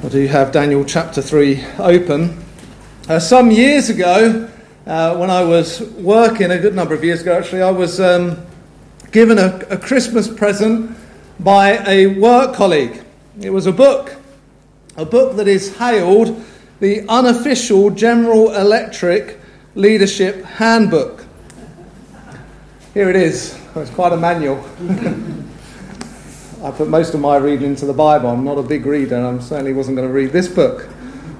I do you have Daniel chapter 3 open. Uh, some years ago, uh, when I was working, a good number of years ago actually, I was um, given a, a Christmas present by a work colleague. It was a book, a book that is hailed the unofficial General Electric Leadership Handbook. Here it is. It's quite a manual. I put most of my reading into the Bible. I'm not a big reader, and I certainly wasn't going to read this book.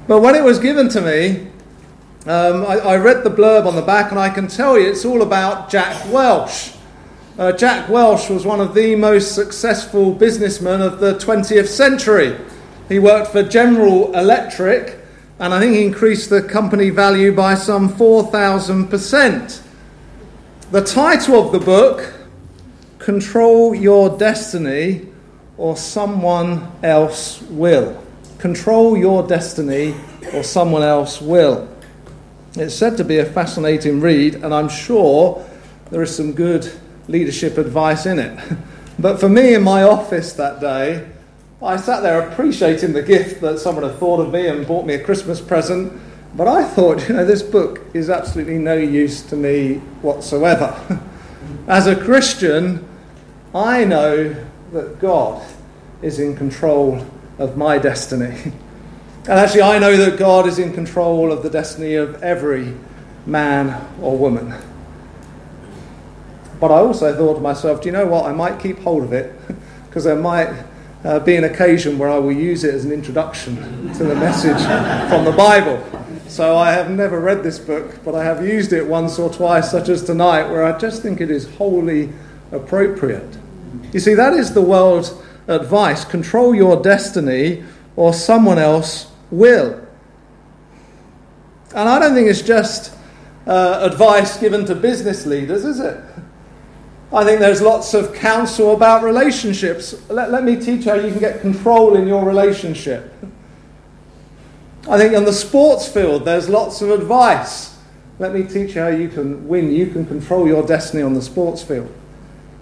But when it was given to me, um, I, I, read the blurb on the back, and I can tell you it's all about Jack Welch. Uh, Jack Welch was one of the most successful businessmen of the 20th century. He worked for General Electric, and I think he increased the company value by some 4,000%. The title of the book Control your destiny, or someone else will. Control your destiny, or someone else will. It's said to be a fascinating read, and I'm sure there is some good leadership advice in it. But for me in my office that day, I sat there appreciating the gift that someone had thought of me and bought me a Christmas present. But I thought, you know, this book is absolutely no use to me whatsoever. As a Christian, I know that God is in control of my destiny. And actually, I know that God is in control of the destiny of every man or woman. But I also thought to myself, do you know what? I might keep hold of it because there might uh, be an occasion where I will use it as an introduction to the message from the Bible. So I have never read this book, but I have used it once or twice, such as tonight, where I just think it is wholly appropriate. You see, that is the world's advice control your destiny, or someone else will. And I don't think it's just uh, advice given to business leaders, is it? I think there's lots of counsel about relationships. Let, let me teach how you can get control in your relationship. I think on the sports field, there's lots of advice. Let me teach you how you can win, you can control your destiny on the sports field.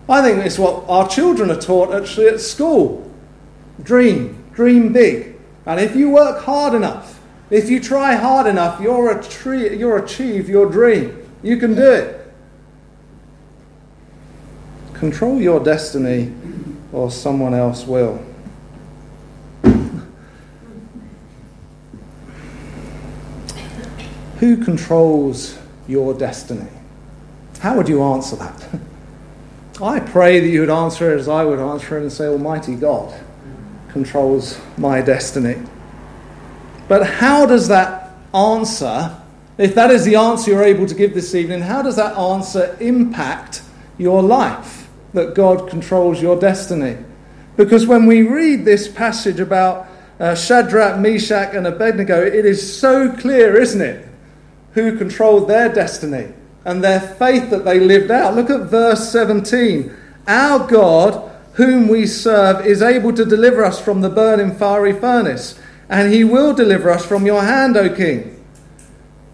I think it's what our children are taught actually at school. Dream, dream big. And if you work hard enough, if you try hard enough, you'll, you'll achieve your dream. You can do it. Control your destiny, or someone else will. Who controls your destiny? How would you answer that? I pray that you would answer it as I would answer it and say, Almighty God controls my destiny. But how does that answer, if that is the answer you're able to give this evening, how does that answer impact your life? That God controls your destiny? Because when we read this passage about uh, Shadrach, Meshach, and Abednego, it is so clear, isn't it? Who controlled their destiny and their faith that they lived out. Look at verse 17. Our God, whom we serve, is able to deliver us from the burning fiery furnace, and he will deliver us from your hand, O king.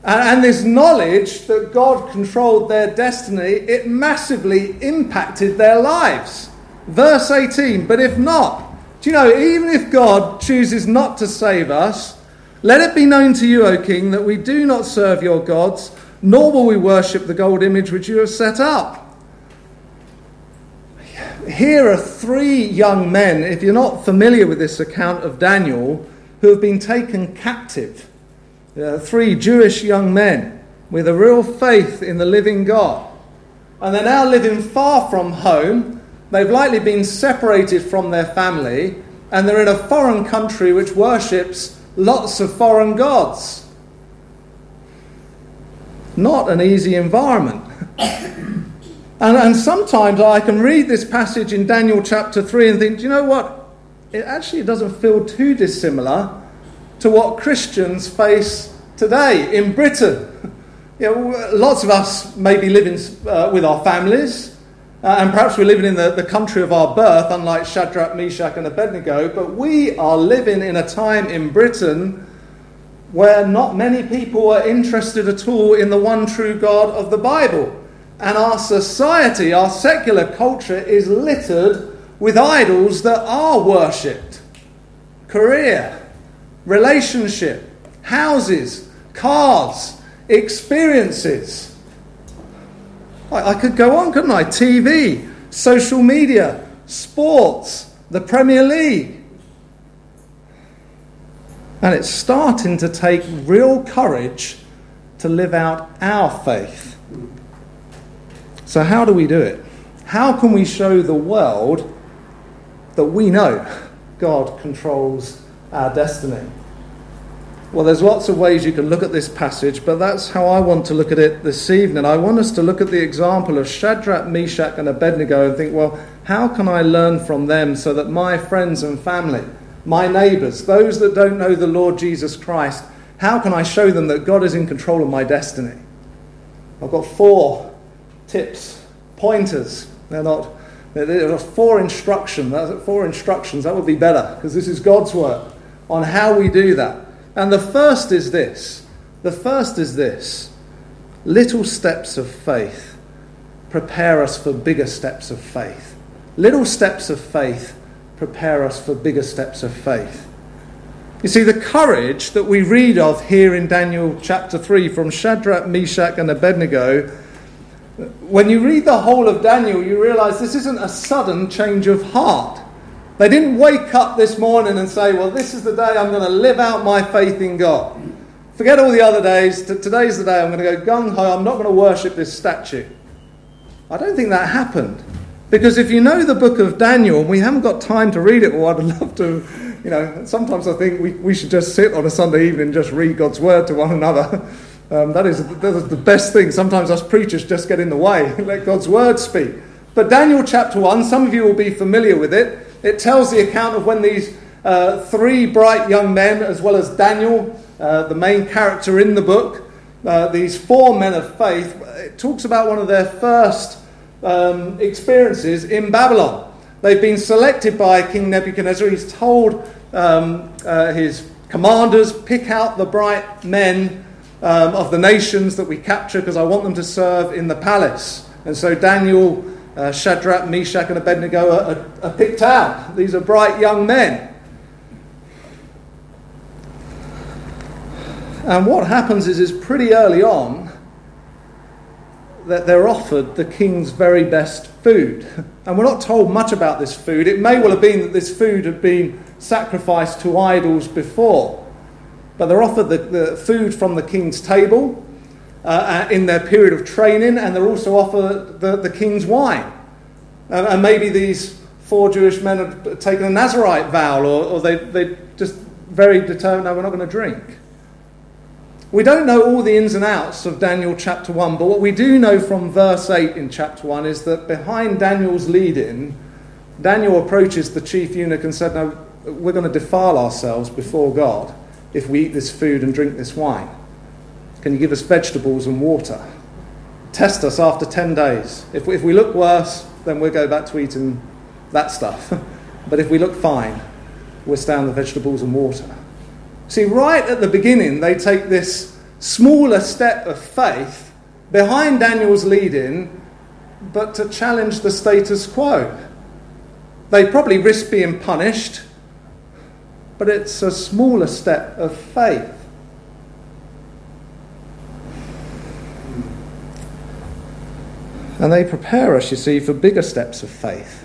And, this knowledge that God controlled their destiny, it massively impacted their lives. Verse 18, but if not, do you know, even if God chooses not to save us, let it be known to you, O king, that we do not serve your gods nor will we worship the gold image which you have set up. Here are three young men, if you're not familiar with this account of Daniel, who have been taken captive. Uh, three Jewish young men with a real faith in the living God. And they're now living far from home. They've likely been separated from their family, and they're in a foreign country which worships lots of foreign gods not an easy environment. and, and sometimes I can read this passage in Daniel chapter 3 and think, do you know what? It actually doesn't feel too dissimilar to what Christians face today in Britain. You know, lots of us may be living uh, with our families, uh, and perhaps we're living in the, the country of our birth, unlike Shadrach, Meshach, and Abednego, but we are living in a time in Britain where not many people are interested at all in the one true God of the Bible. And our society, our secular culture, is littered with idols that are worshipped. Career, relationship, houses, cars, experiences. I, I could go on, couldn't I? TV, social media, sports, the Premier League. And it's starting to take real courage to live out our faith. So, how do we do it? How can we show the world that we know God controls our destiny? Well, there's lots of ways you can look at this passage, but that's how I want to look at it this evening. I want us to look at the example of Shadrach, Meshach, and Abednego and think, well, how can I learn from them so that my friends and family, my neighbours, those that don't know the Lord Jesus Christ, how can I show them that God is in control of my destiny? I've got four tips, pointers. They're not. There are four instructions. Four instructions. That would be better because this is God's work on how we do that. And the first is this the first is this little steps of faith prepare us for bigger steps of faith. Little steps of faith prepare us for bigger steps of faith. You see, the courage that we read of here in Daniel chapter 3 from Shadrach, Meshach, and Abednego, when you read the whole of Daniel, you realize this isn't a sudden change of heart. They didn't wake up this morning and say, Well, this is the day I'm going to live out my faith in God. Forget all the other days. Today's the day I'm going to go gung ho. I'm not going to worship this statue. I don't think that happened. Because if you know the book of Daniel, and we haven't got time to read it, well, I'd love to, you know, sometimes I think we, we should just sit on a Sunday evening and just read God's word to one another. Um, that, is, that is the best thing. Sometimes us preachers just get in the way, let God's word speak. But Daniel chapter 1, some of you will be familiar with it. It tells the account of when these uh, three bright young men, as well as Daniel, uh, the main character in the book, uh, these four men of faith, it talks about one of their first um, experiences in Babylon. They've been selected by King Nebuchadnezzar. He's told um, uh, his commanders, pick out the bright men um, of the nations that we capture because I want them to serve in the palace. And so Daniel uh, Shadrach, Meshach, and Abednego are, are, are picked out. These are bright young men. And what happens is, is pretty early on that they're offered the king's very best food. And we're not told much about this food. It may well have been that this food had been sacrificed to idols before. But they're offered the, the food from the king's table uh, in their period of training, and they're also offered the, the king's wine. Uh, and maybe these four Jewish men had taken a Nazarite vow, or, or they, they just very determined, no, we're not going to drink. We don't know all the ins and outs of Daniel chapter 1, but what we do know from verse 8 in chapter 1 is that behind Daniel's lead-in, Daniel approaches the chief eunuch and said, No, we're going to defile ourselves before God if we eat this food and drink this wine. Can you give us vegetables and water? Test us after 10 days. If we, if we look worse, then we'll go back to eating that stuff. but if we look fine, we'll stay on the vegetables and water. See, right at the beginning, they take this smaller step of faith behind Daniel's lead-in, but to challenge the status quo. They probably risk being punished, but it's a smaller step of faith. And they prepare us, you see, for bigger steps of faith.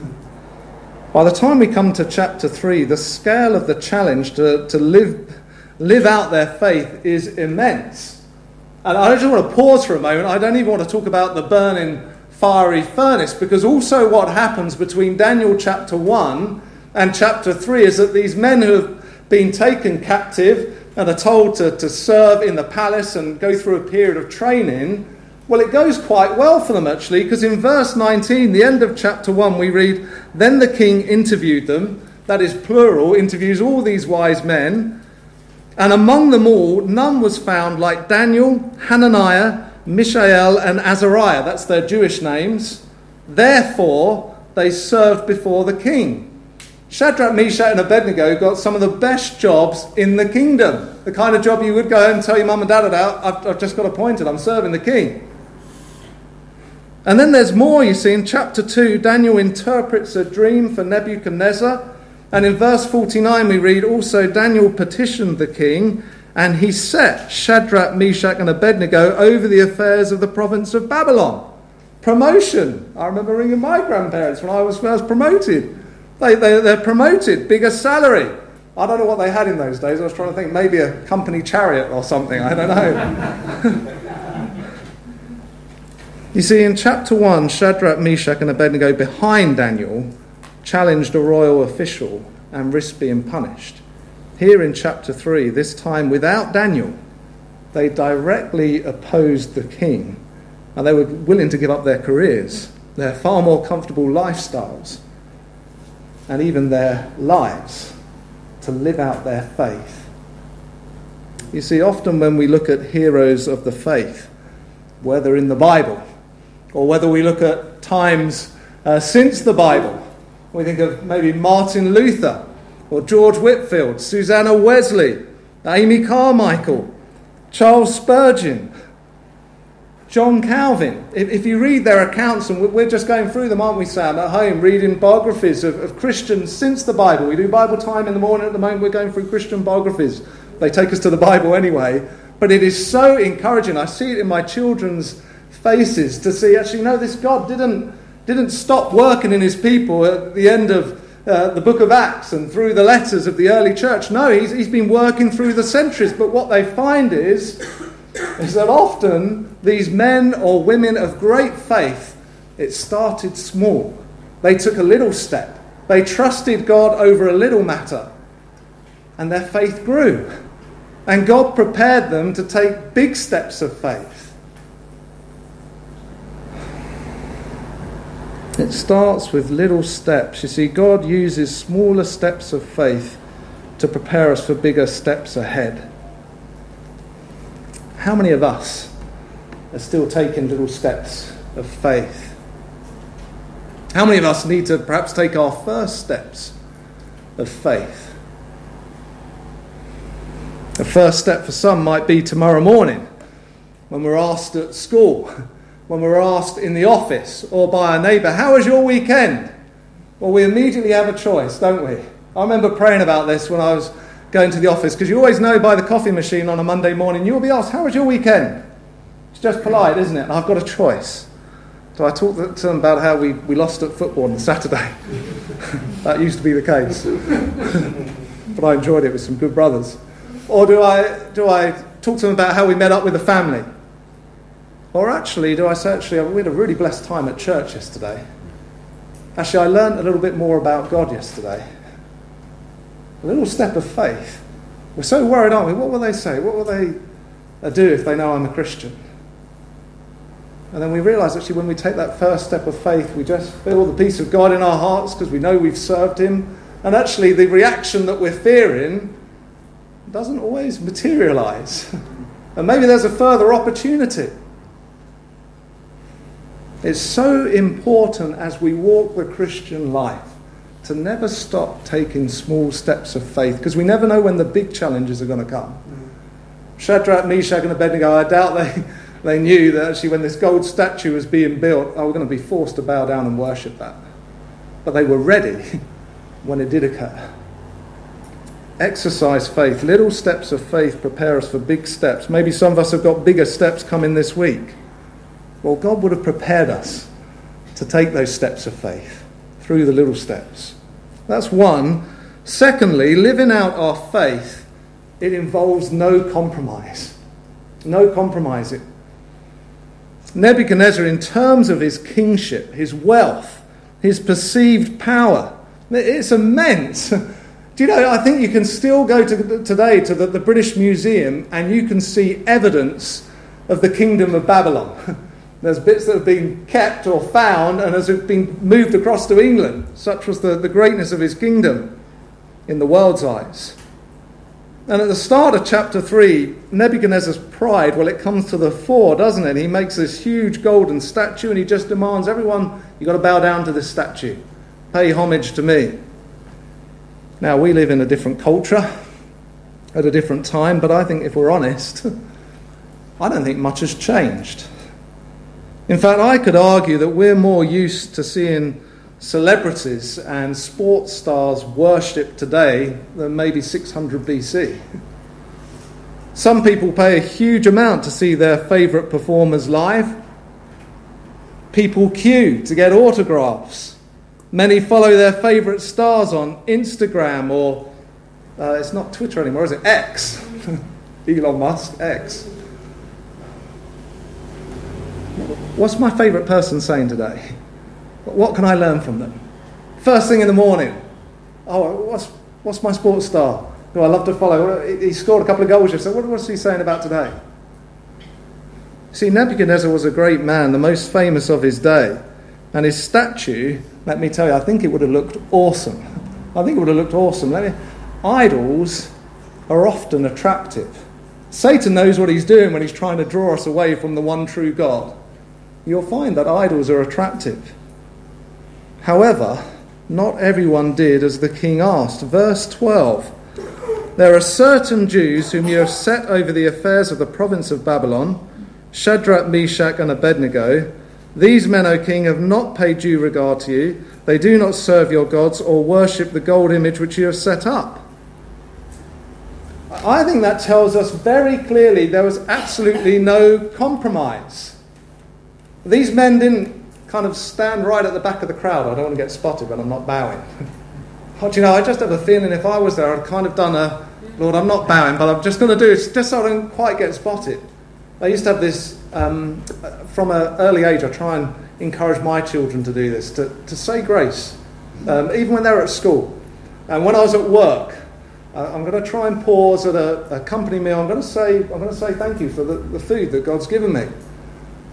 By the time we come to chapter 3, the scale of the challenge to, to live, live out their faith is immense. And I just want to pause for a moment. I don't even want to talk about the burning fiery furnace because also what happens between Daniel chapter 1 and chapter 3 is that these men who have been taken captive and are told to, to serve in the palace and go through a period of training well, it goes quite well for them actually, because in verse 19, the end of chapter 1, we read, Then the king interviewed them, that is plural, interviews all these wise men, and among them all, none was found like Daniel, Hananiah, Mishael, and Azariah. That's their Jewish names. Therefore, they served before the king. Shadrach, Meshach, and Abednego got some of the best jobs in the kingdom. The kind of job you would go home and tell your mum and dad about, I've, I've just got appointed, I'm serving the king. And then there's more, you see, in chapter 2, Daniel interprets a dream for Nebuchadnezzar. And in verse 49, we read also Daniel petitioned the king, and he set Shadrach, Meshach, and Abednego over the affairs of the province of Babylon. Promotion. I remember ringing my grandparents when I was first promoted. They, they, they're promoted, bigger salary. I don't know what they had in those days. I was trying to think maybe a company chariot or something. I don't know. you see, in chapter 1, Shadrach, Meshach, and Abednego, behind Daniel, challenged a royal official and risked being punished. Here in chapter 3, this time without Daniel, they directly opposed the king and they were willing to give up their careers, their far more comfortable lifestyles, and even their lives to live out their faith. You see, often when we look at heroes of the faith, whether in the Bible or whether we look at times uh, since the Bible, we think of maybe Martin Luther or George Whitefield, Susanna Wesley, Amy Carmichael, Charles Spurgeon, John Calvin. If, if, you read their accounts, and we're just going through them, aren't we, Sam, at home, reading biographies of, of Christians since the Bible. We do Bible time in the morning at the moment, we're going through Christian biographies. They take us to the Bible anyway. But it is so encouraging. I see it in my children's faces to see actually, no, this God didn't, didn't stop working in his people at the end of uh, the book of Acts and through the letters of the early church. No, he's, he's been working through the centuries. But what they find is, is that often these men or women of great faith, it started small. They took a little step. They trusted God over a little matter. And their faith grew. And God prepared them to take big steps of faith. It starts with little steps. You see, God uses smaller steps of faith to prepare us for bigger steps ahead. How many of us are still taking little steps of faith? How many of us need to perhaps take our first steps of faith? The first step for some might be tomorrow morning when we're asked at school when we're asked in the office or by a neighbour, How was your weekend? Well, we immediately have a choice, don't we? I remember praying about this when I was going to the office because you always know by the coffee machine on a Monday morning, you'll be asked, How was your weekend? It's just polite, isn't it? And I've got a choice. So I talked to them about how we, we lost at football on Saturday. that used to be the case. but I enjoyed it with some good brothers. Or do I, do I talk to them about how we met up with the family? Or actually, do I say, actually, we had a really blessed time at church yesterday. Actually, I learned a little bit more about God yesterday. A little step of faith. We're so worried, aren't we? What will they say? What will they uh, do if they know I'm a Christian? And then we realize actually, when we take that first step of faith, we just feel the peace of God in our hearts because we know we've served Him. And actually, the reaction that we're fearing doesn't always materialize. and maybe there's a further opportunity. It's so important as we walk the Christian life to never stop taking small steps of faith because we never know when the big challenges are going to come. Shadrach, Meshach, and Abednego, I doubt they, they knew that actually when this gold statue was being built, they were going to be forced to bow down and worship that. But they were ready when it did occur. Exercise faith. Little steps of faith prepare us for big steps. Maybe some of us have got bigger steps coming this week. Well, God would have prepared us to take those steps of faith through the little steps. That's one. Secondly, living out our faith, it involves no compromise. No compromising. Nebuchadnezzar, in terms of his kingship, his wealth, his perceived power, it's immense. Do you know, I think you can still go to, today to the, the British Museum and you can see evidence of the kingdom of Babylon. There's bits that have been kept or found and has been moved across to England. Such was the, the greatness of his kingdom in the world's eyes. And at the start of chapter 3, Nebuchadnezzar's pride, well, it comes to the fore, doesn't it? He makes this huge golden statue and he just demands everyone, you've got to bow down to this statue, pay homage to me. Now, we live in a different culture at a different time, but I think if we're honest, I don't think much has changed. In fact, I could argue that we're more used to seeing celebrities and sports stars worshipped today than maybe 600 BC. Some people pay a huge amount to see their favourite performers live. People queue to get autographs. Many follow their favourite stars on Instagram or uh, it's not Twitter anymore, is it? X. Elon Musk, X. What's my favourite person saying today? What can I learn from them? First thing in the morning. Oh, what's, what's my sports star who I love to follow? He scored a couple of goals yesterday. What, what's he saying about today? See, Nebuchadnezzar was a great man, the most famous of his day. And his statue, let me tell you, I think it would have looked awesome. I think it would have looked awesome. Me, idols are often attractive. Satan knows what he's doing when he's trying to draw us away from the one true God. You'll find that idols are attractive. However, not everyone did as the king asked. Verse 12 There are certain Jews whom you have set over the affairs of the province of Babylon Shadrach, Meshach, and Abednego. These men, O king, have not paid due regard to you. They do not serve your gods or worship the gold image which you have set up. I think that tells us very clearly there was absolutely no compromise. These men didn't kind of stand right at the back of the crowd. I don't want to get spotted when I'm not bowing. but you know, I just have a feeling if I was there, I'd kind of done a, Lord, I'm not bowing, but I'm just going to do it just so I don't quite get spotted. I used to have this um, from an early age. I try and encourage my children to do this, to, to say grace, um, even when they're at school. And when I was at work, uh, I'm going to try and pause at a, a, company meal. I'm going to say, I'm going to say thank you for the, the food that God's given me.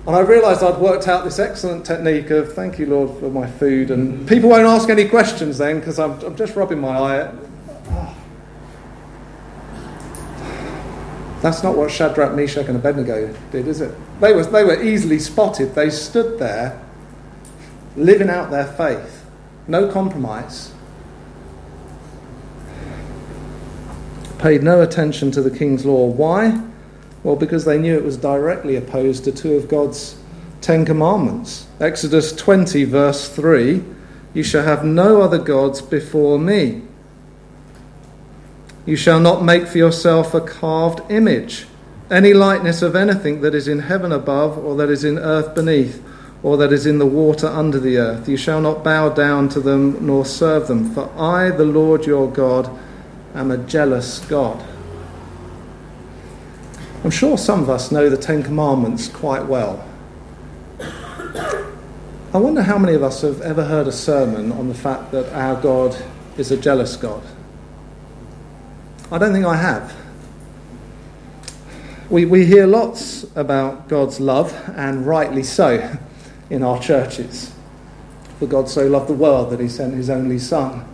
And I realised I'd worked out this excellent technique of thank you, Lord, for my food. And people won't ask any questions then because I'm, I'm, just rubbing my eye. At, oh. That's not what Shadrach, Meshach, and Abednego did, is it? They were, they were easily spotted. They stood there living out their faith. No compromise. Paid no attention to the king's law. Why? Well, because they knew it was directly opposed to two of God's Ten Commandments. Exodus 20, verse 3 You shall have no other gods before me. You shall not make for yourself a carved image, any likeness of anything that is in heaven above, or that is in earth beneath, or that is in the water under the earth. You shall not bow down to them nor serve them, for I, the Lord your God, am a jealous God. I'm sure some of us know the Ten Commandments quite well. I wonder how many of us have ever heard a sermon on the fact that our God is a jealous God. I don't think I have. We, we hear lots about God's love, and rightly so, in our churches. For God so loved the world that he sent his only Son,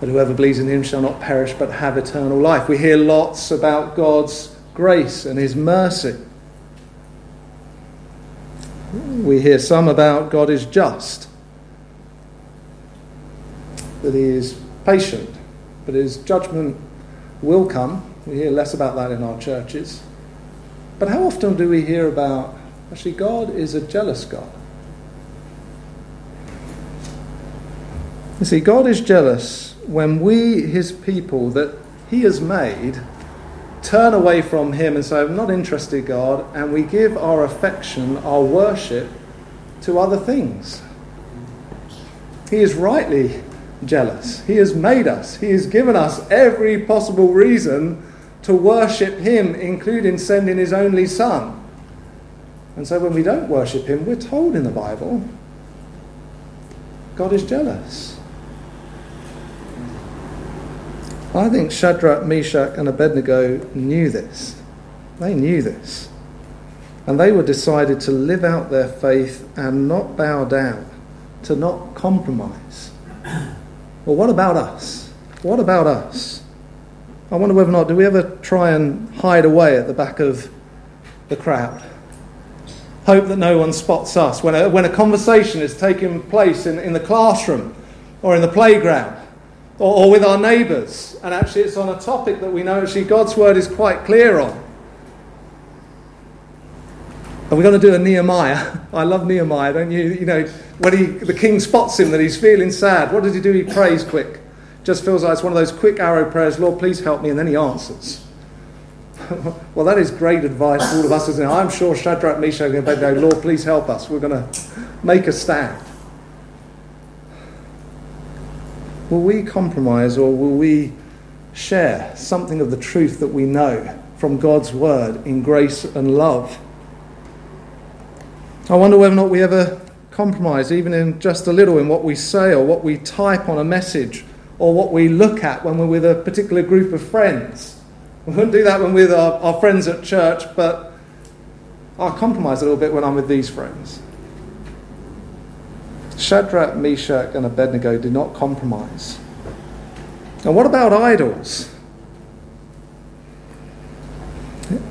that whoever believes in him shall not perish but have eternal life. We hear lots about God's grace and His mercy. We hear some about God is just, that He is patient, but His judgment will come. We hear less about that in our churches. But how often do we hear about actually God is a jealous God? You see, God is jealous when we, His people that He has made, turn away from Him and say, I'm not interested, God, and we give our affection, our worship to other things. He is rightly jealous. He has made us, He has given us every possible reason to worship Him, including sending His only Son. And so when we don't worship Him, we're told in the Bible God is jealous. I think Shadrach, Meshach, and Abednego knew this. They knew this. And they were decided to live out their faith and not bow down, to not compromise. Well, what about us? What about us? I wonder whether or not do we ever try and hide away at the back of the crowd? Hope that no one spots us when a, when a conversation is taking place in, in the classroom or in the playground or, or with our neighbours. And actually, it's on a topic that we know actually God's word is quite clear on. And we're going to do a Nehemiah. I love Nehemiah, don't you? You know, when he, the king spots him that he's feeling sad, what does he do? He prays quick. Just feels like it's one of those quick arrow prayers, Lord, please help me, and then he answers. well, that is great advice for all of us, isn't it? I'm sure Shadrach, Meshach, and Abednego, Lord, please help us. We're going to make a stand. Will we compromise or will we share something of the truth that we know from God's word in grace and love? I wonder whether or not we ever compromise, even in just a little, in what we say or what we type on a message or what we look at when we're with a particular group of friends. We wouldn't do that when we're with our, our friends at church, but I'll compromise a little bit when I'm with these friends. Shadrach, Meshach, and Abednego did not compromise. And what about idols?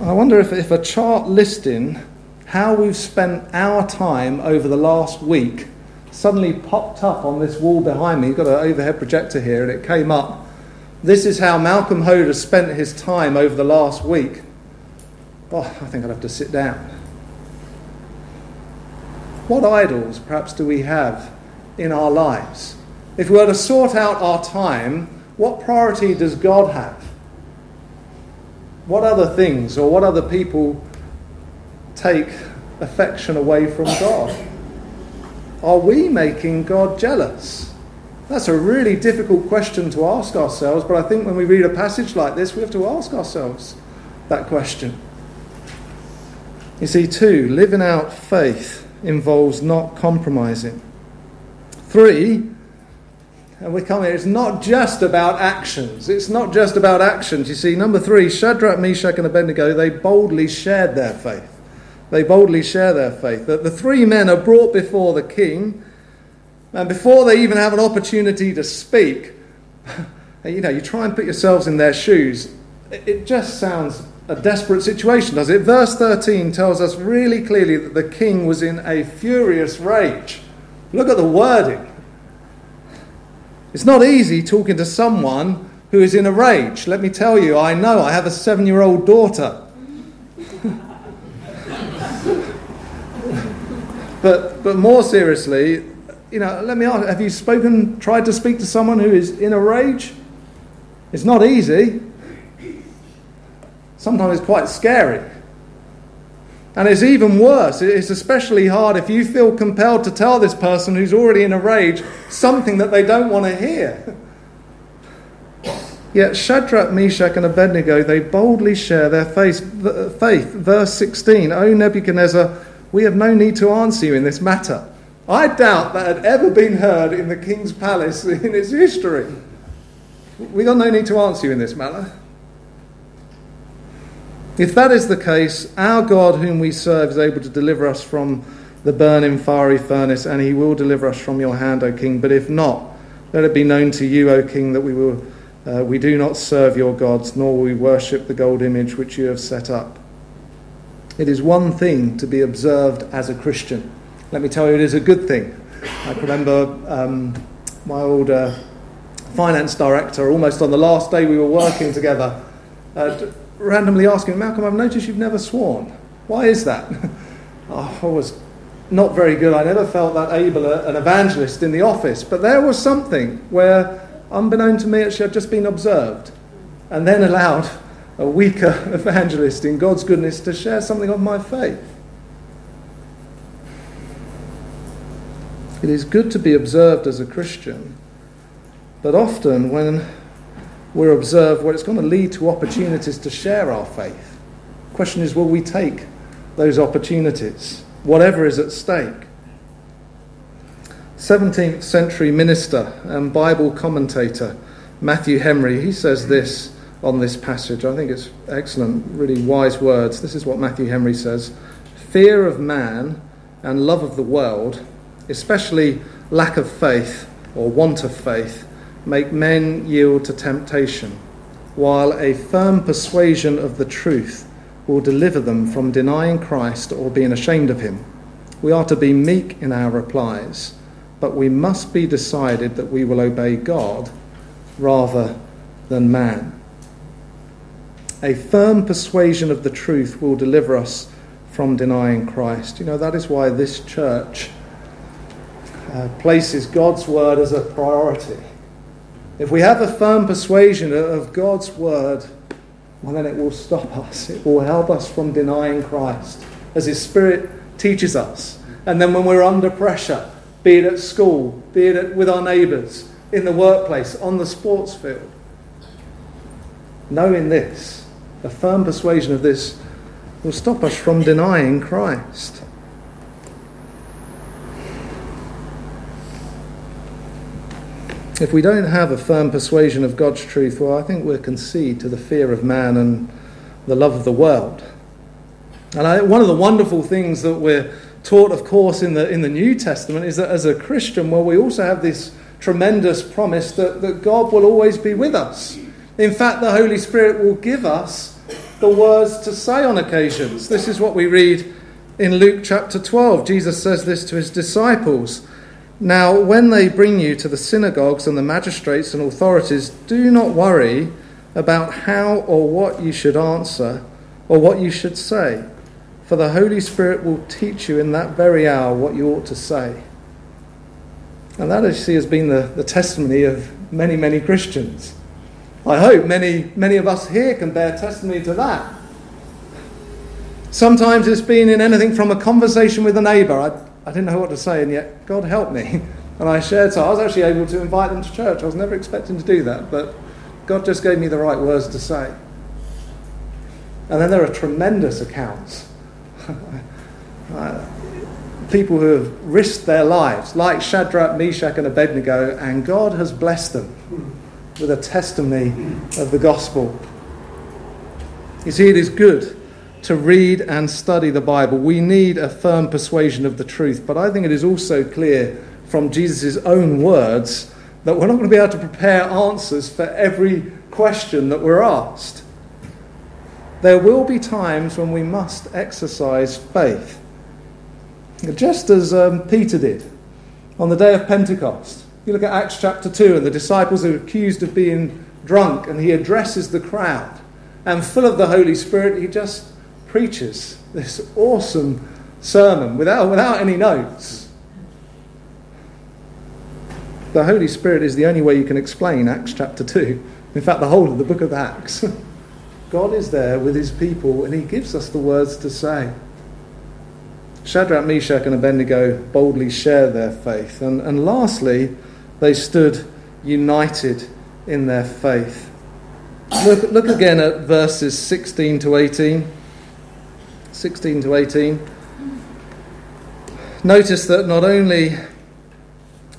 I wonder if, if a chart listing how we've spent our time over the last week suddenly popped up on this wall behind me. You've got an overhead projector here, and it came up. This is how Malcolm Hoder spent his time over the last week. Oh, I think I'd have to sit down. What idols, perhaps, do we have in our lives? If we were to sort out our time, what priority does God have? What other things or what other people take affection away from God? Are we making God jealous? That's a really difficult question to ask ourselves, but I think when we read a passage like this, we have to ask ourselves that question. You see, two, living out faith involves not compromising. Three, and we come here, it's not just about actions. It's not just about actions. You see, number three, Shadrach, Meshach, and Abednego, they boldly shared their faith. They boldly share their faith. That the three men are brought before the king, and before they even have an opportunity to speak, you know, you try and put yourselves in their shoes. It just sounds a desperate situation, does it? Verse 13 tells us really clearly that the king was in a furious rage. Look at the wording. It's not easy talking to someone who is in a rage. Let me tell you, I know, I have a seven year old daughter. but, but more seriously, you know, let me ask have you spoken, tried to speak to someone who is in a rage? It's not easy. Sometimes it's quite scary. And it's even worse. It's especially hard if you feel compelled to tell this person who's already in a rage something that they don't want to hear. Yet Shadrach, Meshach, and Abednego, they boldly share their faith. Verse 16 O Nebuchadnezzar, we have no need to answer you in this matter. I doubt that had ever been heard in the king's palace in its history. We've got no need to answer you in this matter. If that is the case, our God, whom we serve, is able to deliver us from the burning fiery furnace, and he will deliver us from your hand, O king. But if not, let it be known to you, O king, that we, will, uh, we do not serve your gods, nor will we worship the gold image which you have set up. It is one thing to be observed as a Christian. Let me tell you, it is a good thing. I remember um, my old uh, finance director, almost on the last day we were working together, uh, randomly asking, Malcolm, I've noticed you've never sworn. Why is that? oh, I was not very good. I never felt that able an evangelist in the office. But there was something where, unbeknown to me, actually I'd just been observed and then allowed a weaker evangelist in God's goodness to share something of my faith. It is good to be observed as a Christian, but often when we're observed, it's going to lead to opportunities to share our faith. The question is, will we take those opportunities, whatever is at stake? 17th century minister and Bible commentator Matthew Henry, he says this on this passage. I think it's excellent, really wise words. This is what Matthew Henry says Fear of man and love of the world, especially lack of faith or want of faith, make men yield to temptation, while a firm persuasion of the truth will deliver them from denying Christ or being ashamed of him. We are to be meek in our replies, but we must be decided that we will obey God rather than man. A firm persuasion of the truth will deliver us from denying Christ. You know, that is why this church uh, places God's word as a priority. If we have a firm persuasion of God's word, well, then it will stop us. It will help us from denying Christ as His Spirit teaches us. And then when we're under pressure, be it at school, be it with our neighbours, in the workplace, on the sports field, knowing this, a firm persuasion of this will stop us from denying Christ. If we don't have a firm persuasion of God's truth, well, I think we'll concede to the fear of man and the love of the world. And I, one of the wonderful things that we're taught, of course, in the, in the New Testament is that as a Christian, well, we also have this tremendous promise that, that God will always be with us. In fact, the Holy Spirit will give us the words to say on occasions. This is what we read in Luke chapter 12. Jesus says this to his disciples. Now, when they bring you to the synagogues and the magistrates and authorities, do not worry about how or what you should answer or what you should say, for the Holy Spirit will teach you in that very hour what you ought to say. And that, actually has been the, the testimony of many, many Christians. I hope many, many of us here can bear testimony to that. Sometimes it's been in anything from a conversation with a neighbour. I, didn't know what to say, and yet God helped me. And I shared, so I was actually able to invite them to church. I was never expecting to do that, but God just gave me the right words to say. And then there are tremendous accounts. Uh, people who have risked their lives, like Shadrach, Meshach, and Abednego, and God has blessed them with a testimony of the gospel. You see, it is good to read and study the Bible. We need a firm persuasion of the truth, but I think it is also clear from Jesus' own words that we're not going to be able to prepare answers for every question that we're asked. There will be times when we must exercise faith, just as um, Peter did on the day of Pentecost. You look at Acts chapter 2, and the disciples are accused of being drunk, and he addresses the crowd. And full of the Holy Spirit, he just preaches this awesome sermon without, without any notes. The Holy Spirit is the only way you can explain Acts chapter 2. In fact, the whole of the book of Acts. God is there with his people and he gives us the words to say. Shadrach, Meshach, and Abednego boldly share their faith. And, and lastly, they stood united in their faith. Look, look again at verses 16 to 18. 16 to 18. Notice that not only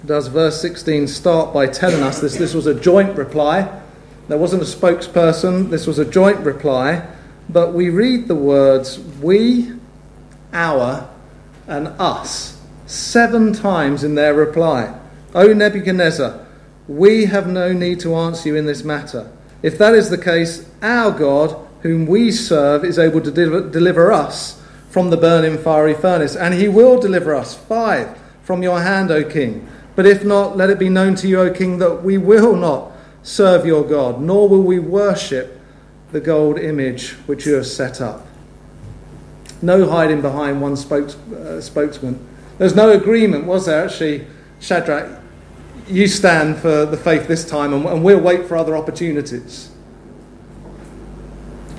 does verse 16 start by telling us this, this was a joint reply, there wasn't a spokesperson, this was a joint reply, but we read the words we, our, and us seven times in their reply. O Nebuchadnezzar, we have no need to answer you in this matter. If that is the case, our God whom we serve is able to deliver us from the burning fiery furnace, and he will deliver us, five, from your hand, O king. But if not, let it be known to you, O king, that we will not serve your God, nor will we worship the gold image which you have set up. No hiding behind one spokes, uh, spokesman. There's no agreement, was there? Actually, Shadrach, you stand for the faith this time, and, and we'll wait for other opportunities.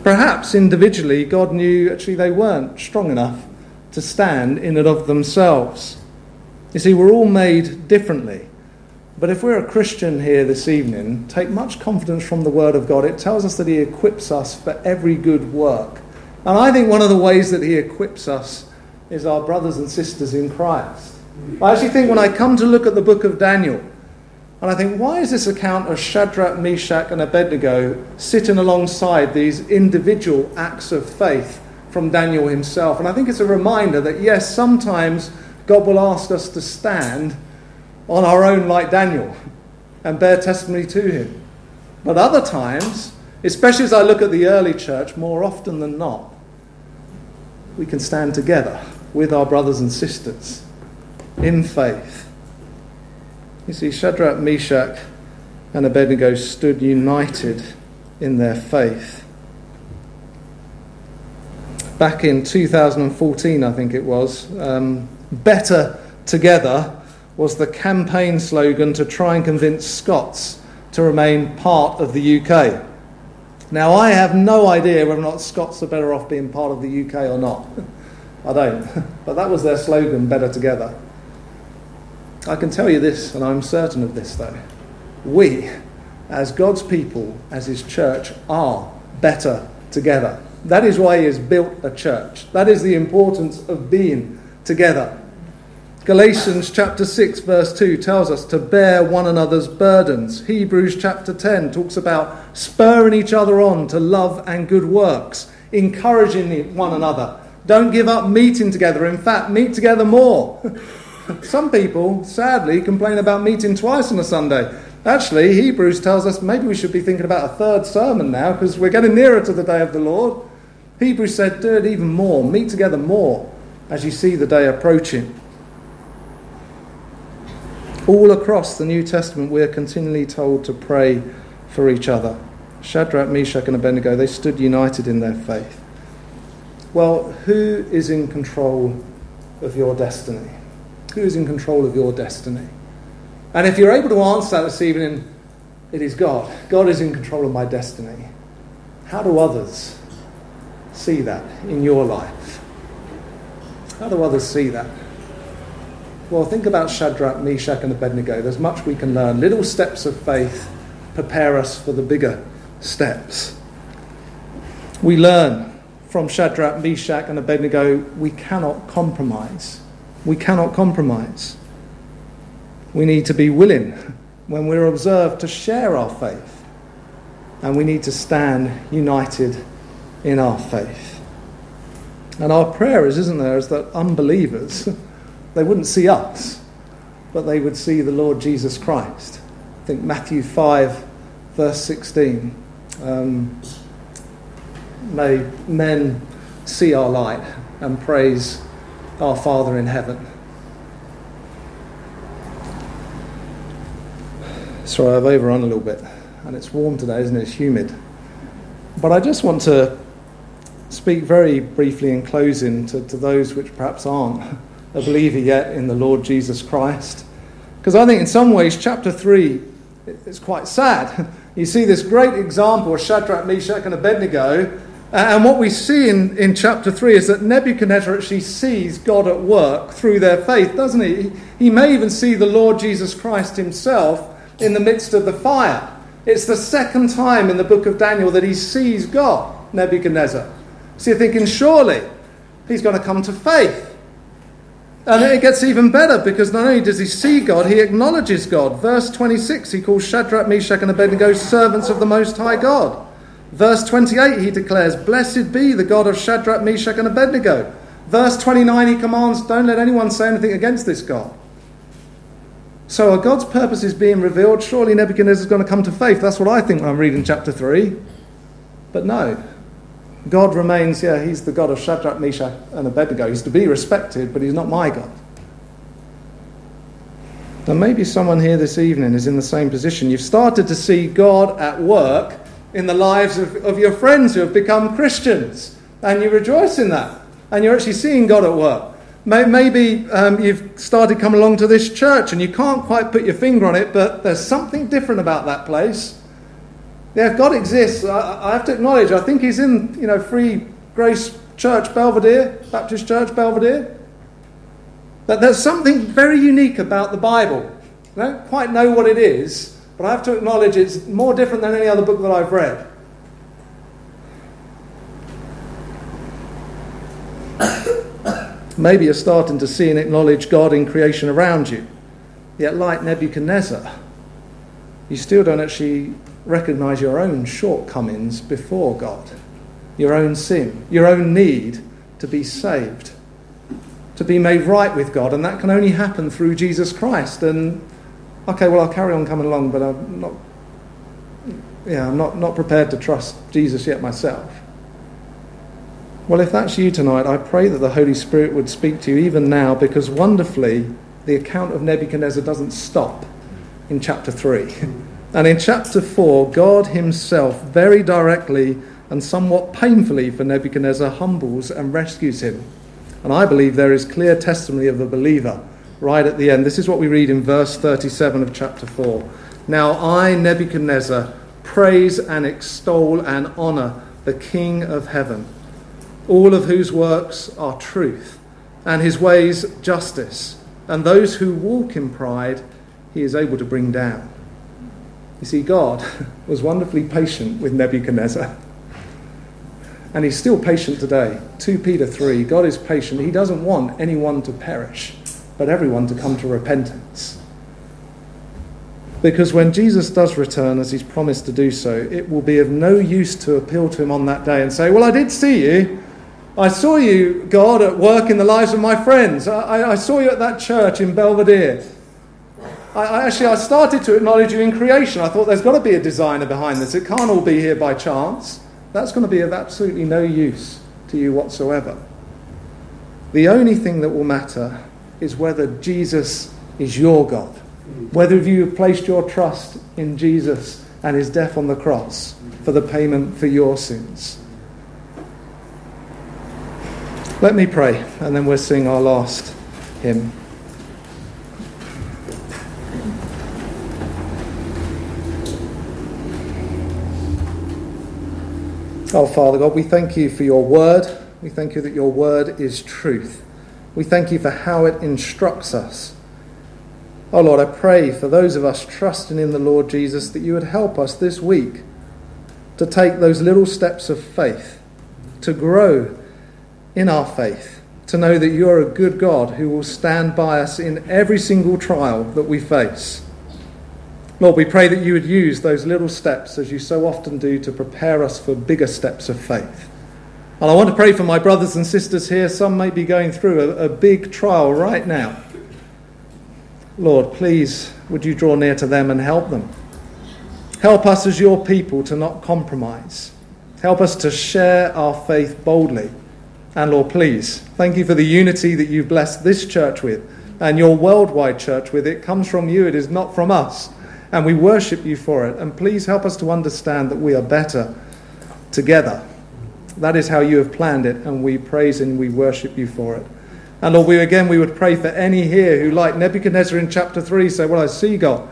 Perhaps individually, God knew actually they weren't strong enough to stand in and of themselves. You see, we're all made differently. But if we're a Christian here this evening, take much confidence from the Word of God. It tells us that He equips us for every good work. And I think one of the ways that He equips us is our brothers and sisters in Christ. I actually think when I come to look at the book of Daniel, and I think, why is this account of Shadrach, Meshach, and Abednego sitting alongside these individual acts of faith from Daniel himself? And I think it's a reminder that, yes, sometimes God will ask us to stand on our own like Daniel and bear testimony to him. But other times, especially as I look at the early church, more often than not, we can stand together with our brothers and sisters in faith you see, Shadrach, Meshach, and Abednego stood united in their faith. back in 2014, I think it was. Um, Better Together was the campaign slogan to try and convince Scots to remain part of the UK. Now, I have no idea whether or not Scots are better off being part of the UK or not. I don't. But that was their slogan, Better Together. I can tell you this, and I'm certain of this though. We, as God's people, as His church, are better together. That is why He has built a church. That is the importance of being together. Galatians chapter 6, verse 2 tells us to bear one another's burdens. Hebrews chapter 10 talks about spurring each other on to love and good works, encouraging one another. Don't give up meeting together. In fact, meet together more. Some people, sadly, complain about meeting twice on a Sunday. Actually, Hebrews tells us maybe we should be thinking about a third sermon now because we're getting nearer to the day of the Lord. Hebrews said, do it even more, meet together more as you see the day approaching. All across the New Testament, we are continually told to pray for each other. Shadrach, Meshach, and Abednego, they stood united in their faith. Well, who is in control of your destiny? Who is in control of your destiny? And if you're able to answer that this evening, it is God. God is in control of my destiny. How do others see that in your life? How do others see that? Well, think about Shadrach, Meshach, and Abednego. There's much we can learn. Little steps of faith prepare us for the bigger steps. We learn from Shadrach, Meshach, and Abednego we cannot compromise. We cannot compromise. We need to be willing when we're observed to share our faith. And we need to stand united in our faith. And our prayer is, isn't there, is that unbelievers. They wouldn't see us, but they would see the Lord Jesus Christ. I think Matthew 5, verse 16. Um, may men see our light and praise our Father in heaven. Sorry, I've overrun a little bit, and it's warm today, isn't it? It's humid. But I just want to speak very briefly in closing to, to those which perhaps aren't a believer yet in the Lord Jesus Christ. Because I think in some ways, chapter 3 is quite sad. You see this great example of Shadrach, Meshach, and Abednego. Uh, and what we see in, in chapter 3 is that Nebuchadnezzar actually sees God at work through their faith, doesn't he? He may even see the Lord Jesus Christ himself in the midst of the fire. It's the second time in the book of Daniel that he sees God, Nebuchadnezzar. So you're thinking, surely he's going to come to faith. And it gets even better because not only does he see God, he acknowledges God. Verse 26, he calls Shadrach, Meshach, and Abednego servants of the Most High God. Verse 28, he declares, Blessed be the God of Shadrach, Meshach, and Abednego. Verse 29, he commands, Don't let anyone say anything against this God. So, are God's purposes being revealed? Surely Nebuchadnezzar is going to come to faith. That's what I think when I'm reading chapter 3. But no. God remains, yeah, he's the God of Shadrach, Meshach, and Abednego. He's to be respected, but he's not my God. Now, maybe someone here this evening is in the same position. You've started to see God at work in the lives of, of your friends who have become Christians, and you rejoice in that. And you're actually seeing God at work. Maybe um, you've started coming along to this church and you can't quite put your finger on it, but there's something different about that place. Yeah, if God exists, I, I have to acknowledge, I think He's in, you know, Free Grace Church Belvedere, Baptist Church Belvedere. That there's something very unique about the Bible. I don't quite know what it is, but I have to acknowledge it's more different than any other book that I've read. Maybe you're starting to see and acknowledge God in creation around you. Yet, like Nebuchadnezzar, you still don't actually recognize your own shortcomings before God, your own sin, your own need to be saved, to be made right with God, and that can only happen through Jesus Christ. And okay, well, I'll carry on coming along, but I'm not, yeah, I'm not, not prepared to trust Jesus yet myself. Well, if that's you tonight, I pray that the Holy Spirit would speak to you even now, because wonderfully, the account of Nebuchadnezzar doesn't stop in chapter 3. And in chapter 4, God Himself very directly and somewhat painfully for Nebuchadnezzar humbles and rescues him. And I believe there is clear testimony of a believer right at the end. This is what we read in verse 37 of chapter 4. Now I, Nebuchadnezzar, praise and extol and honour the King of heaven, all of whose works are truth, and his ways justice, and those who walk in pride he is able to bring down. You see, God was wonderfully patient with Nebuchadnezzar. And he's still patient today. 2 Peter 3 God is patient. He doesn't want anyone to perish, but everyone to come to repentance. Because when Jesus does return, as he's promised to do so, it will be of no use to appeal to him on that day and say, Well, I did see you. I saw you, God, at work in the lives of my friends. I, I saw you at that church in Belvedere. I, I, actually, I started to acknowledge you in creation. I thought there's got to be a designer behind this. It can't all be here by chance. That's going to be of absolutely no use to you whatsoever. The only thing that will matter is whether Jesus is your God, whether you have placed your trust in Jesus and his death on the cross for the payment for your sins. Let me pray, and then we'll sing our last hymn. Oh, Father God, we thank you for your word. We thank you that your word is truth. We thank you for how it instructs us. Oh, Lord, I pray for those of us trusting in the Lord Jesus that you would help us this week to take those little steps of faith, to grow in our faith, to know that you are a good God who will stand by us in every single trial that we face. Lord, we pray that you would use those little steps, as you so often do, to prepare us for bigger steps of faith. And I want to pray for my brothers and sisters here. Some may be going through a, a big trial right now. Lord, please, would you draw near to them and help them? Help us as your people to not compromise. Help us to share our faith boldly. And Lord, please, thank you for the unity that you've blessed this church with and your worldwide church with. It comes from you, it is not from us and we worship you for it. And please help us to understand that we are better together. That is how you have planned it, and we praise and we worship you for it. And Lord, we again we would pray for any here who, like Nebuchadnezzar in chapter 3, say, Well, I see God,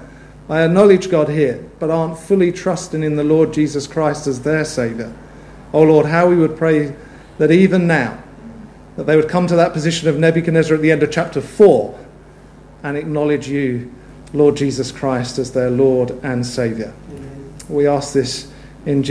I acknowledge God here, but aren't fully trusting in the Lord Jesus Christ as their Saviour. Oh Lord, how we would pray that even now, that they would come to that position of Nebuchadnezzar at the end of chapter 4 and acknowledge you Lord Jesus Christ as their Lord and Saviour. We ask this in Jesus'